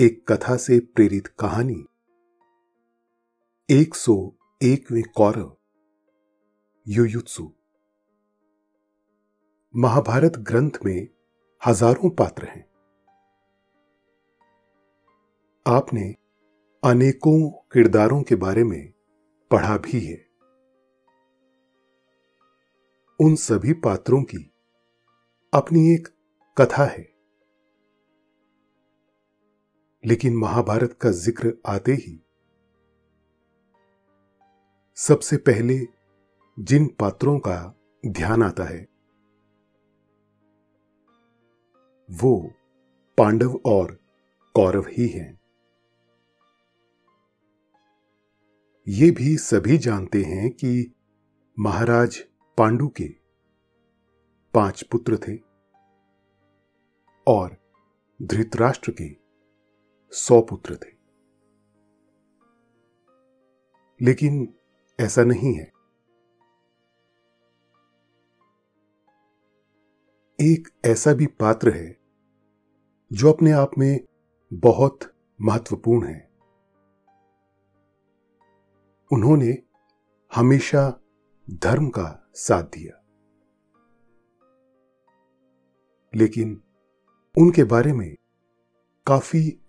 एक कथा से प्रेरित कहानी। एक सौ एकवें कौरव, युयुत्सु। महाभारत ग्रंथ में हज़ारों पात्र हैं। आपने अनेकों किरदारों के बारे में पढ़ा भी है। उन सभी पात्रों की अपनी एक कथा है। लेकिन महाभारत का ज़िक्र आते ही। सबसे पहले जिन पात्रों का ध्यान आता है, वो पांडव और कौरव ही हैं। ये भी सभी जानते हैं कि महाराज पांडु के पाँच पुत्र थे और धृतराष्ट्र के सौ पुत्र थे। लेकिन ऐसा नहीं है। एक ऐसा भी पात्र है, जो अपने आप में बहुत महत्वपूर्ण है। उन्होंने हमेशा धर्म का साथ दिया। लेकिन उनके बारे में काफ़ी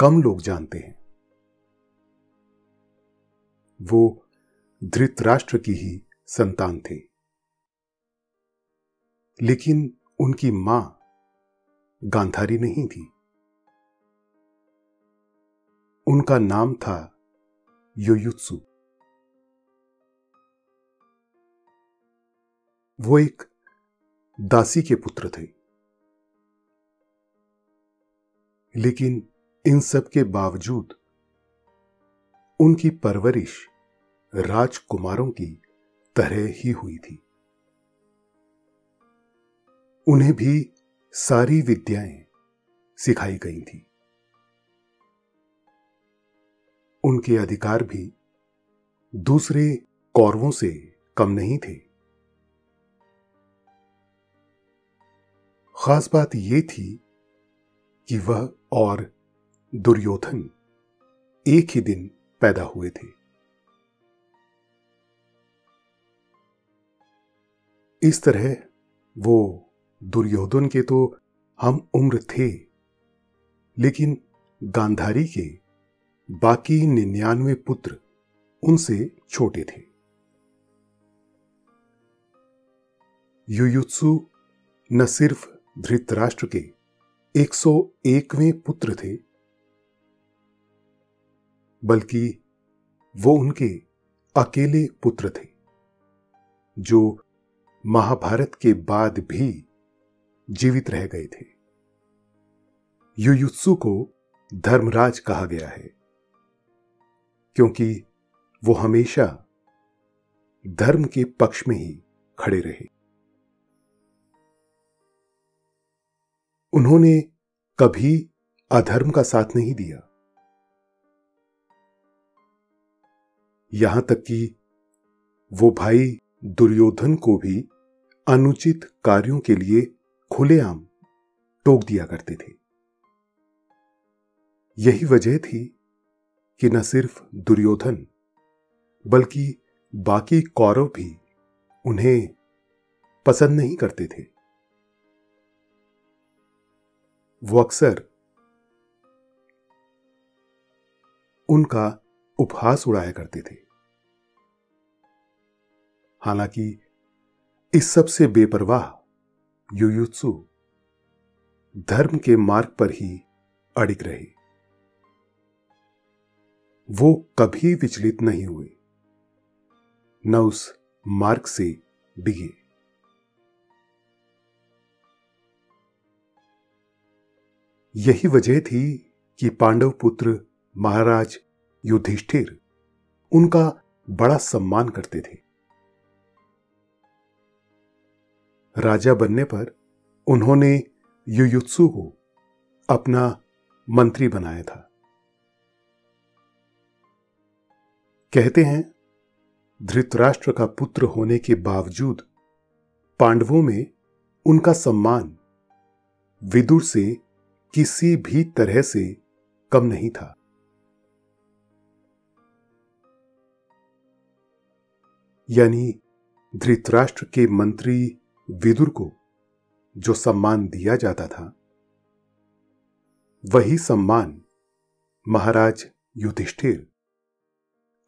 कम लोग जानते हैं। वो धृतराष्ट्र की ही संतान थे। लेकिन उनकी माँ गांधारी नहीं थी। उनका नाम था योयुत्सु। वो एक दासी के पुत्र थे। लेकिन इन सब के बावजूद उनकी परवरिश राजकुमारों की तरह ही हुई थी। उन्हें भी सारी विद्याएँ सिखाई गई थी। उनके अधिकार भी दूसरे कौरवों से कम नहीं थे। खास बात यह थी कि वह और दुर्योधन एक ही दिन पैदा हुए थे। इस तरह वो दुर्योधन के तो हम उम्र थे, लेकिन गांधारी के बाकी निन्यानवे पुत्र उनसे छोटे थे। युयुत्सु न सिर्फ़ धृतराष्ट्र के 101वें पुत्र थे बल्कि वो उनके अकेले पुत्र थे, जो महाभारत के बाद भी जीवित रह गए थे। युयुत्सु को धर्मराज कहा गया है, क्योंकि वो हमेशा धर्म के पक्ष में ही खड़े रहे। उन्होंने कभी अधर्म का साथ नहीं दिया। यहाँ तक कि वो भाई दुर्योधन को भी अनुचित कार्यों के लिए खुलेआम टोक दिया करते थे। यही वजह थी कि न सिर्फ़ दुर्योधन, बल्कि बाकी कौरव भी उन्हें पसंद नहीं करते थे। वो अक्सर उनका उपहास उड़ाया करते थे। हालाँकि इस सबसे बेपरवाह युयुत्सु धर्म के मार्ग पर ही अड़िग रहे। वो कभी विचलित नहीं हुए न उस मार्ग से डिगे। यही वजह थी कि पांडव पुत्र महाराज युधिष्ठिर उनका बड़ा सम्मान करते थे। राजा बनने पर उन्होंने युयुत्सु को अपना मंत्री बनाया था। कहते हैं, धृतराष्ट्र का पुत्र होने के बावजूद पांडवों में उनका सम्मान विदुर से किसी भी तरह से कम नहीं था। यानी धृतराष्ट्र के मंत्री विदुर को, जो सम्मान दिया जाता था। वही सम्मान महाराज युधिष्ठिर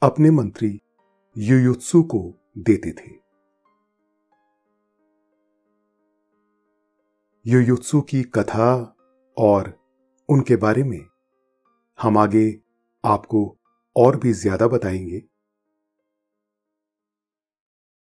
अपने मंत्री युयुत्सु को देते थे। युयुत्सु की कथा और उनके बारे में हम आगे आपको और भी ज़्यादा बताएँगे।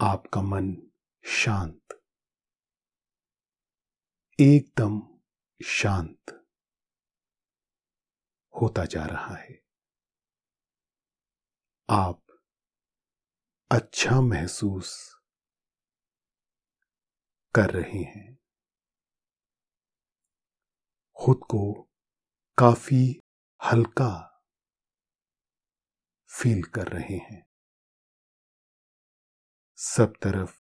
आपका मन शांत। एकदम शांत होता जा रहा है। आप अच्छा महसूस कर रहे हैं। खुद को काफ़ी हल्का फील कर रहे हैं। सब तरफ़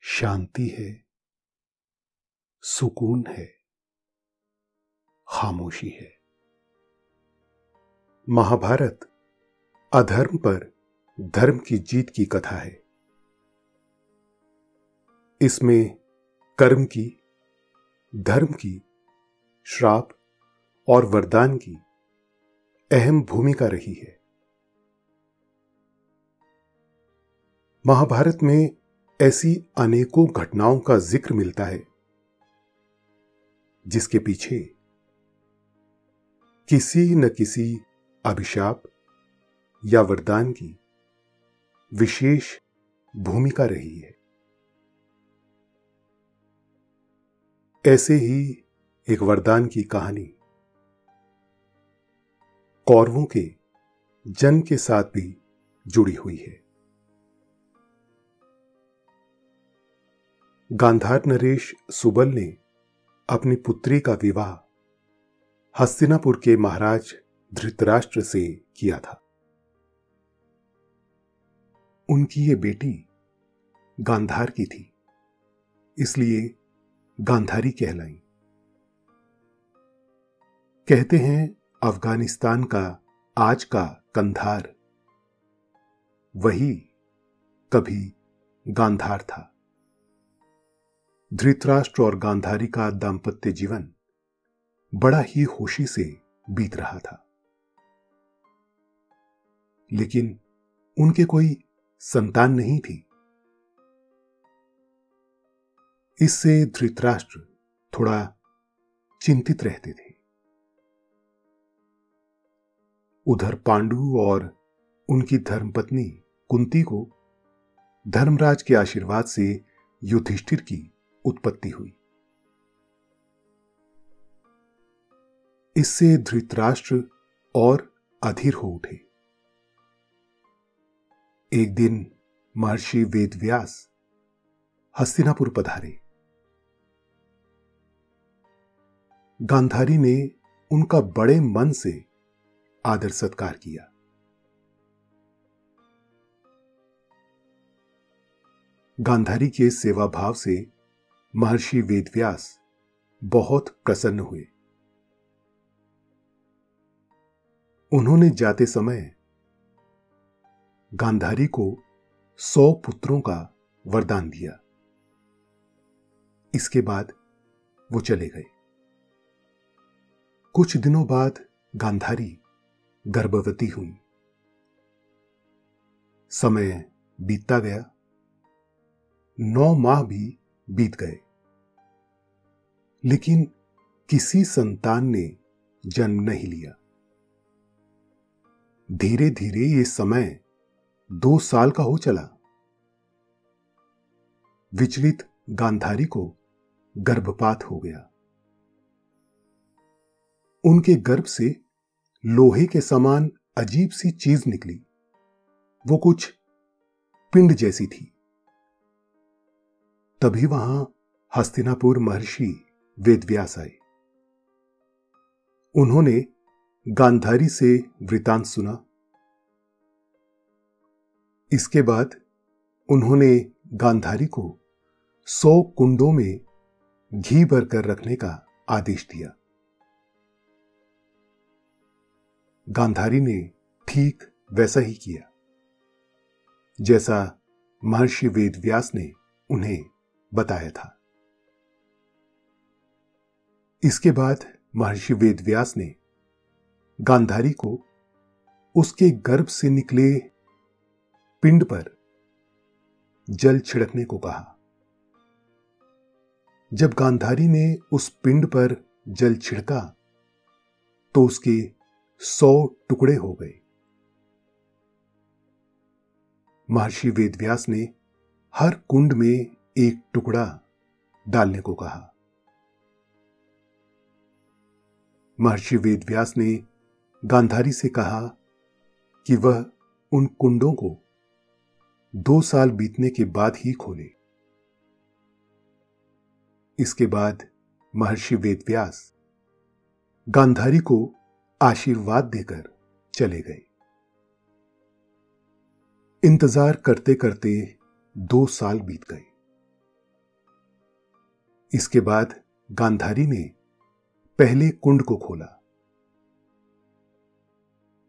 शांति है, सुकून है, खामोशी है। महाभारत अधर्म पर धर्म की जीत की कथा है। इसमें कर्म की, धर्म की, श्राप और वरदान की अहम भूमिका रही है। महाभारत में ऐसी अनेकों घटनाओं का ज़िक्र मिलता है, जिसके पीछे किसी न किसी अभिशाप या वरदान की विशेष भूमिका रही है। ऐसे ही एक वरदान की कहानी, कौरवों के जन्म के साथ भी जुड़ी हुई है। गांधार नरेश सुबल ने अपनी पुत्री का विवाह हस्तिनापुर के महाराज धृतराष्ट्र से किया था। उनकी ये बेटी गांधार की थी, इसलिए गांधारी कहलाई। कहते हैं, अफ़गानिस्तान का आज का कंधार, वही कभी गांधार था। धृतराष्ट्र और गांधारी का दाम्पत्य जीवन बड़ा ही खुशी से बीत रहा था। लेकिन उनके कोई संतान नहीं थी। इससे धृतराष्ट्र थोड़ा चिंतित रहते थे। उधर पांडु और उनकी धर्मपत्नी कुंती को धर्मराज के आशीर्वाद से युधिष्ठिर की उत्पत्ति हुई। इससे धृतराष्ट्र और अधीर हो उठे। एक दिन महर्षि वेदव्यास हस्तिनापुर पधारे। गांधारी ने उनका बड़े मन से आदर सत्कार किया। गांधारी के सेवा भाव से महर्षि वेदव्यास बहुत प्रसन्न हुए। उन्होंने जाते समय गांधारी को सौ पुत्रों का वरदान दिया। इसके बाद वो चले गए। कुछ दिनों बाद गांधारी गर्भवती हुई। समय बीतता गया। नौ माह भी बीत गए। लेकिन किसी संतान ने जन्म नहीं लिया। धीरे धीरे ये समय दो साल का हो चला। विचलित गांधारी को गर्भपात हो गया। उनके गर्भ से लोहे के समान अजीब सी चीज़ निकली। वो कुछ पिंड जैसी थी। तभी वहाँ हस्तिनापुर महर्षि वेदव्यास आए। उन्होंने गांधारी से वृतांत सुना। इसके बाद उन्होंने गांधारी को सौ कुंडों में घी भरकर रखने का आदेश दिया। गांधारी ने ठीक वैसा ही किया, जैसा महर्षि वेदव्यास ने उन्हें बताया था। इसके बाद महर्षि वेदव्यास ने गांधारी को उसके गर्भ से निकले पिंड पर जल छिड़कने को कहा। जब गांधारी ने उस पिंड पर जल छिड़का तो उसके सौ टुकड़े हो गए। महर्षि वेदव्यास ने हर कुंड में एक टुकड़ा डालने को कहा। महर्षि वेदव्यास ने गांधारी से कहा कि वह उन कुंडों को दो साल बीतने के बाद ही खोले। इसके बाद महर्षि वेदव्यास गांधारी को आशीर्वाद देकर चले गए। इंतज़ार करते करते दो साल बीत गए। इसके बाद गांधारी ने पहले कुंड को खोला।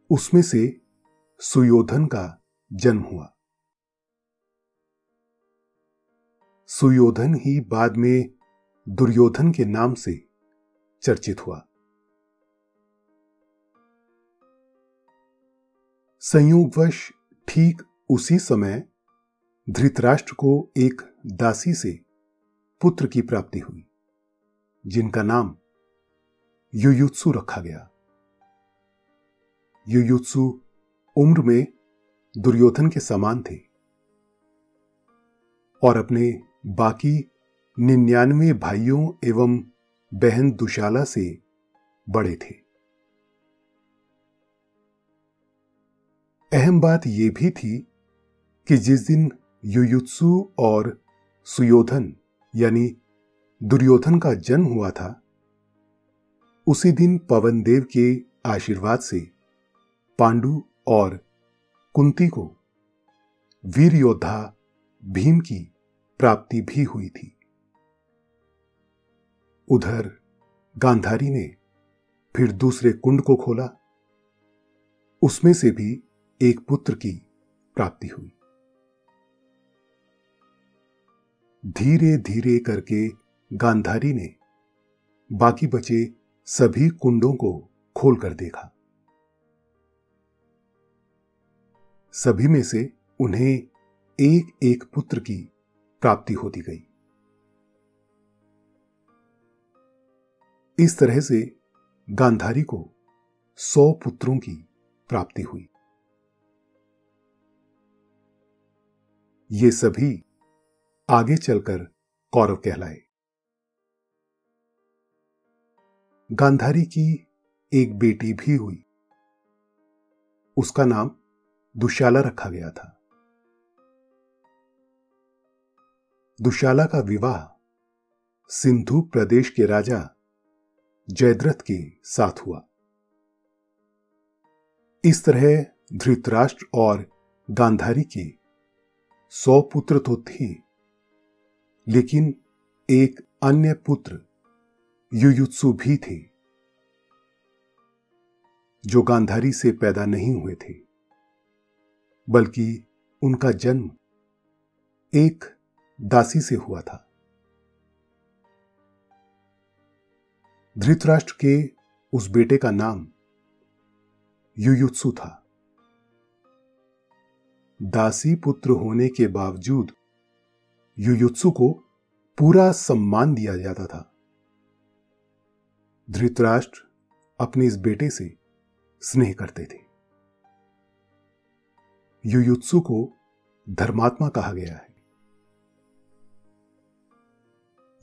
उसमें से सुयोधन का जन्म हुआ। सुयोधन ही बाद में दुर्योधन के नाम से चर्चित हुआ। संयोगवश ठीक उसी समय धृतराष्ट्र को एक दासी से पुत्र की प्राप्ति हुई, जिनका नाम युयुत्सु रखा गया। युयुत्सु उम्र में दुर्योधन के समान थे और अपने बाकी निन्यानवे भाइयों एवं बहन दुशाला से बड़े थे। अहम बात यह भी थी कि जिस दिन युयुत्सु और सुयोधन यानी दुर्योधन का जन्म हुआ था, उसी दिन पवन देव के आशीर्वाद से पांडु और कुंती को वीर योद्धा भीम की प्राप्ति भी हुई थी। उधर गांधारी ने फिर दूसरे कुंड को खोला, उसमें से भी एक पुत्र की प्राप्ति हुई। धीरे धीरे करके गांधारी ने बाकी बचे सभी कुंडों को खोलकर देखा। सभी में से उन्हें एक एक पुत्र की प्राप्ति होती गई। इस तरह से गांधारी को सौ पुत्रों की प्राप्ति हुई। ये सभी आगे चलकर कौरव कहलाए। गांधारी की एक बेटी भी हुई। उसका नाम दुशाला रखा गया था। दुशाला का विवाह सिंधु प्रदेश के राजा जयद्रथ के साथ हुआ। इस तरह धृतराष्ट्र और गांधारी के सौ पुत्र तो थे। लेकिन एक अन्य पुत्र, युयुत्सु भी थे, जो गांधारी से पैदा नहीं हुए थे, बल्कि उनका जन्म एक दासी से हुआ था। धृतराष्ट्र के उस बेटे का नाम युयुत्सु था। दासी पुत्र होने के बावजूद युयुत्सु को पूरा सम्मान दिया जाता था। धृतराष्ट्र अपने इस बेटे से स्नेह करते थे। युयुत्सु को धर्मात्मा कहा गया है।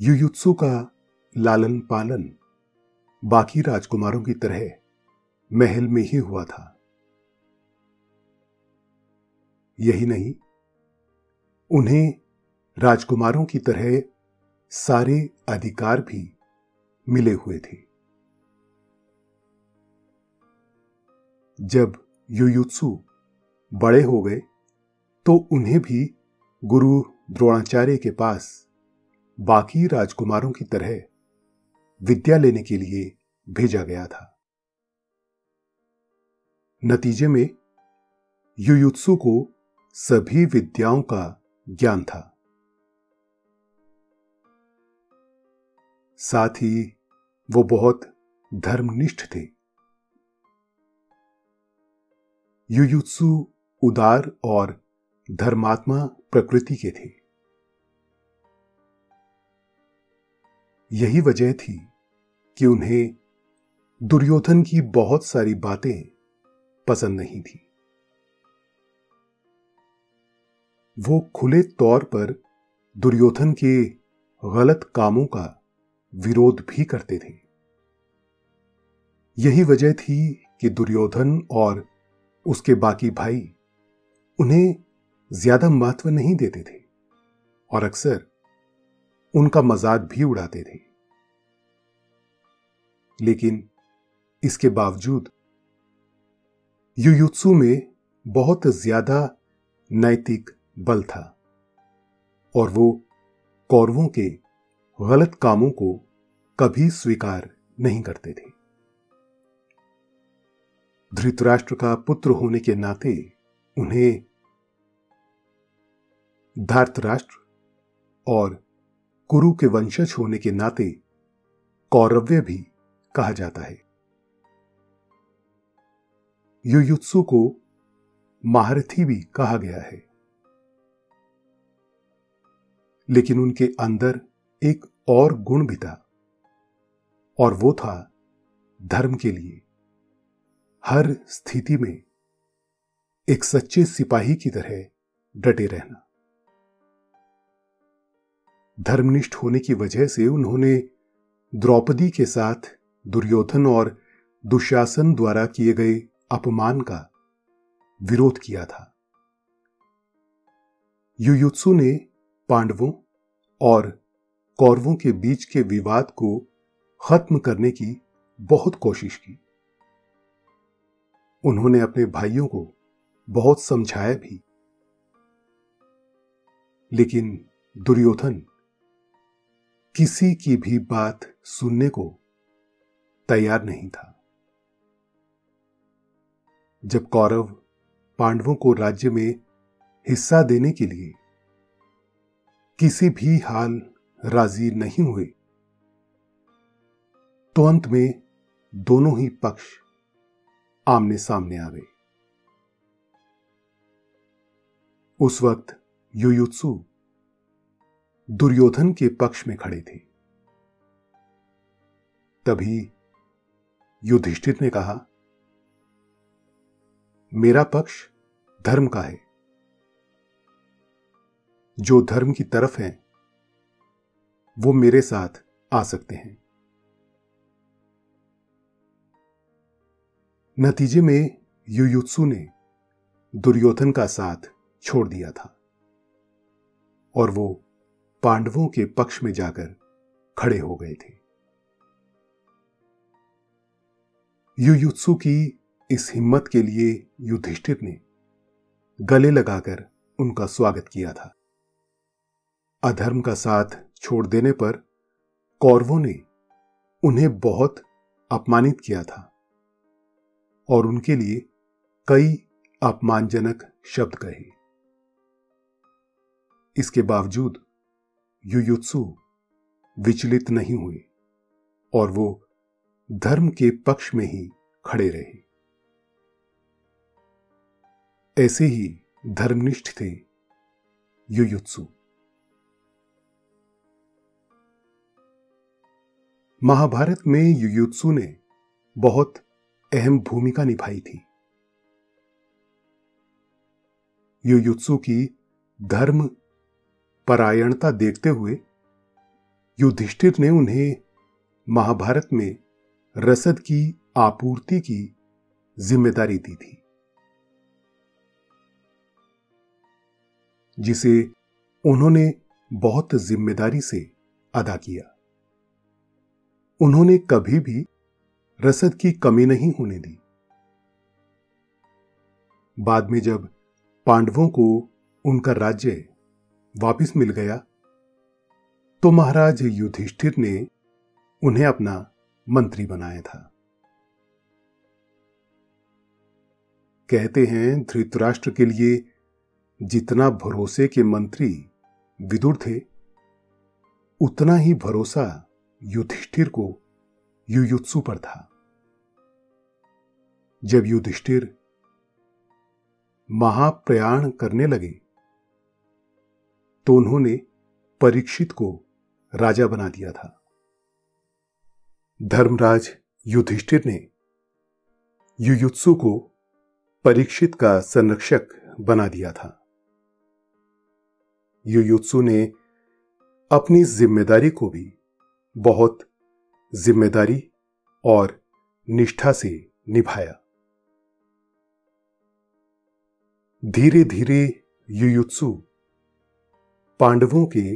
युयुत्सु का लालन पालन बाकी राजकुमारों की तरह महल में ही हुआ था। यही नहीं, उन्हें राजकुमारों की तरह सारे अधिकार भी मिले हुए थे। जब युयुत्सु बड़े हो गए तो उन्हें भी गुरु द्रोणाचार्य के पास बाकी राजकुमारों की तरह विद्या लेने के लिए भेजा गया था। नतीजे में युयुत्सु को सभी विद्याओं का ज्ञान था। साथ ही वो बहुत धर्मनिष्ठ थे। युयुत्सु उदार और धर्मात्मा प्रकृति के थे। यही वजह थी कि उन्हें दुर्योधन की बहुत सारी बातें पसंद नहीं थी। वो खुले तौर पर दुर्योधन के गलत कामों का विरोध भी करते थे। यही वजह थी कि दुर्योधन और उसके बाकी भाई उन्हें ज़्यादा महत्व नहीं देते थे और अक्सर उनका मज़ाक भी उड़ाते थे। लेकिन इसके बावजूद युयुत्सु में बहुत ज़्यादा नैतिक बल था और वो कौरवों के गलत कामों को कभी स्वीकार नहीं करते थे। धृतराष्ट्र का पुत्र होने के नाते उन्हें धार्तराष्ट्र और कुरु के वंशज होने के नाते कौरव्य भी कहा जाता है। युयुत्सु को महारथी भी कहा गया है। लेकिन उनके अंदर एक और गुण भी था। और वो था धर्म के लिए। हर स्थिति में एक सच्चे सिपाही की तरह डटे रहना। धर्मनिष्ठ होने की वजह से उन्होंने द्रौपदी के साथ दुर्योधन और दुशासन द्वारा किए गए अपमान का विरोध किया था। युयुत्सु ने पांडवों और कौरवों के बीच के विवाद को खत्म करने की बहुत कोशिश की। उन्होंने अपने भाइयों को बहुत समझाया भी। लेकिन दुर्योधन किसी की भी बात सुनने को तैयार नहीं था। जब कौरव पांडवों को राज्य में हिस्सा देने के लिए किसी भी हाल राज़ी नहीं हुए। तो अंत में दोनों ही पक्ष आमने सामने आ गए। उस वक्त युयुत्सु दुर्योधन के पक्ष में खड़े थे। तभी युधिष्ठिर ने कहा, मेरा पक्ष धर्म का है। जो धर्म की तरफ़ है वो मेरे साथ आ सकते हैं। नतीजे में युयुत्सु ने दुर्योधन का साथ छोड़ दिया था और वो पांडवों के पक्ष में जाकर खड़े हो गए थे। युयुत्सु की इस हिम्मत के लिए युधिष्ठिर ने गले लगाकर उनका स्वागत किया था। अधर्म का साथ छोड़ देने पर कौरवों ने उन्हें बहुत अपमानित किया था और उनके लिए कई अपमानजनक शब्द कहे। इसके बावजूद युयुत्सु विचलित नहीं हुए और वो धर्म के पक्ष में ही खड़े रहे। ऐसे ही धर्मनिष्ठ थे युयुत्सु। महाभारत में युयुत्सु ने बहुत अहम भूमिका निभाई थी। युयुत्सु की धर्म परायणता देखते हुए युधिष्ठिर ने उन्हें महाभारत में रसद की आपूर्ति की ज़िम्मेदारी दी थी। जिसे उन्होंने बहुत ज़िम्मेदारी से अदा किया। उन्होंने कभी भी रसद की कमी नहीं होने दी। बाद में जब पांडवों को उनका राज्य वापिस मिल गया तो महाराज युधिष्ठिर ने उन्हें अपना मंत्री बनाया था। कहते हैं, धृतराष्ट्र के लिए जितना भरोसे के मंत्री विदुर थे, उतना ही भरोसा युधिष्ठिर को युयुत्सु पर था। जब युधिष्ठिर महाप्रयाण करने लगे तो उन्होंने परीक्षित को राजा बना दिया था। धर्मराज युधिष्ठिर ने युयुत्सु को परीक्षित का संरक्षक बना दिया था। युयुत्सु ने अपनी ज़िम्मेदारी को भी बहुत ज़िम्मेदारी और निष्ठा से निभाया। धीरे धीरे युयुत्सु पांडवों के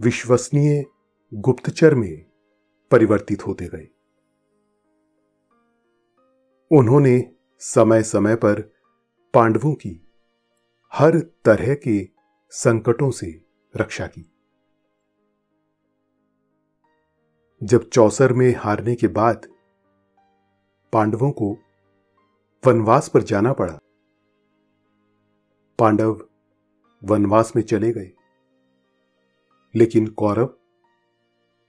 विश्वसनीय गुप्तचर में परिवर्तित होते गए। उन्होंने समय समय पर पांडवों की हर तरह के संकटों से रक्षा की। जब चौसर में हारने के बाद पांडवों को वनवास पर जाना पड़ा। पांडव वनवास में चले गए। लेकिन कौरव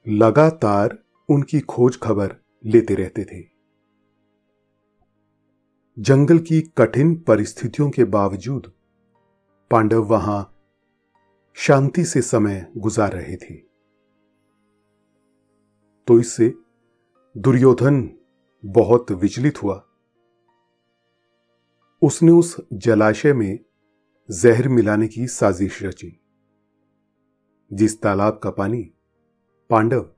लगातार उनकी खोज खबर लेते रहते थे। जंगल की कठिन परिस्थितियों के बावजूद पांडव वहाँ शांति से समय गुजार रहे थे। तो इससे दुर्योधन बहुत विचलित हुआ। उसने उस जलाशय में जहर मिलाने की साजिश रची, जिस तालाब का पानी पांडव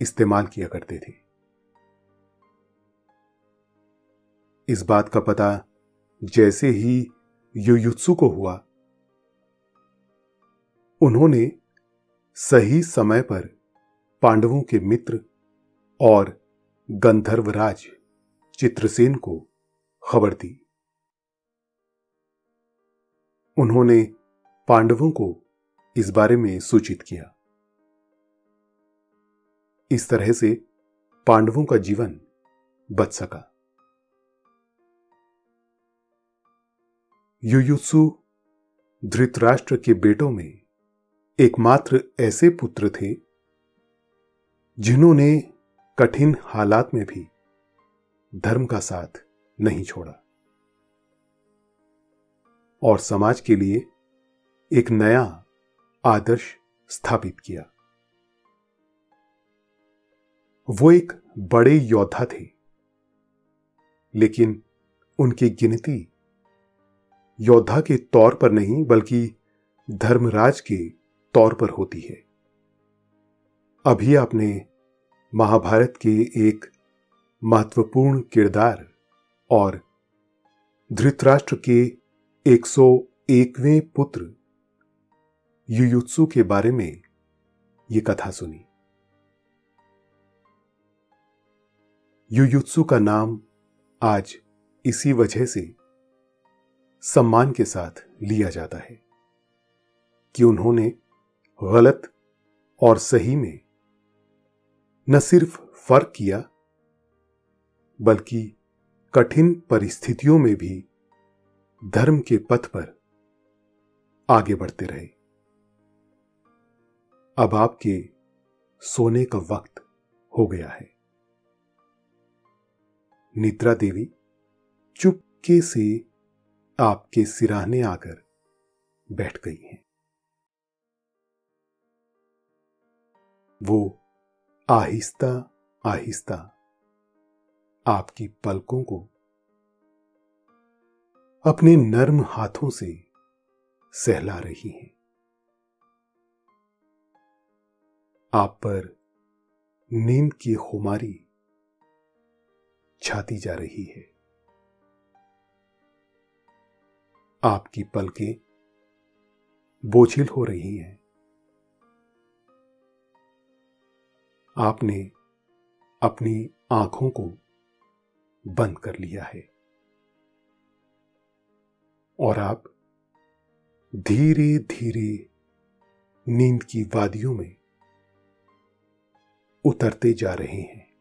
इस्तेमाल किया करते थे। इस बात का पता जैसे ही युयुत्सु को हुआ, उन्होंने सही समय पर पांडवों के मित्र और गंधर्वराज चित्रसेन को खबर दी। उन्होंने पांडवों को इस बारे में सूचित किया। इस तरह से पांडवों का जीवन बच सका। युयुत्सु धृतराष्ट्र के बेटों में एकमात्र ऐसे पुत्र थे जिन्होंने कठिन हालात में भी धर्म का साथ नहीं छोड़ा और समाज के लिए एक नया आदर्श स्थापित किया। वो एक बड़े योद्धा थे, लेकिन उनकी गिनती योद्धा के तौर पर नहीं, बल्कि धर्मराज के तौर पर होती है। अभी आपने महाभारत के एक महत्वपूर्ण किरदार और धृतराष्ट्र के 101वें पुत्र युयुत्सु के बारे में ये कथा सुनी। युयुत्सु का नाम आज इसी वजह से सम्मान के साथ लिया जाता है कि उन्होंने गलत और सही में न सिर्फ़ फ़र्क किया, बल्कि कठिन परिस्थितियों में भी धर्म के पथ पर आगे बढ़ते रहे। अब आपके सोने का वक्त हो गया है। निद्रा देवी, चुपके से आपके सिराहने आकर बैठ गई हैं। वो आहिस्ता आहिस्ता, आपकी पलकों को। अपने नर्म हाथों से सहला रही हैं। आप पर नींद की खुमारी छाती जा रही है। आपकी पलकें बोझिल हो रही हैं। आपने अपनी आँखों को बंद कर लिया है। और आप धीरे धीरे नींद की वादियों में उतरते जा रहे हैं।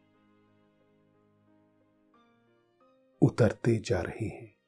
उतरते जा रहे हैं।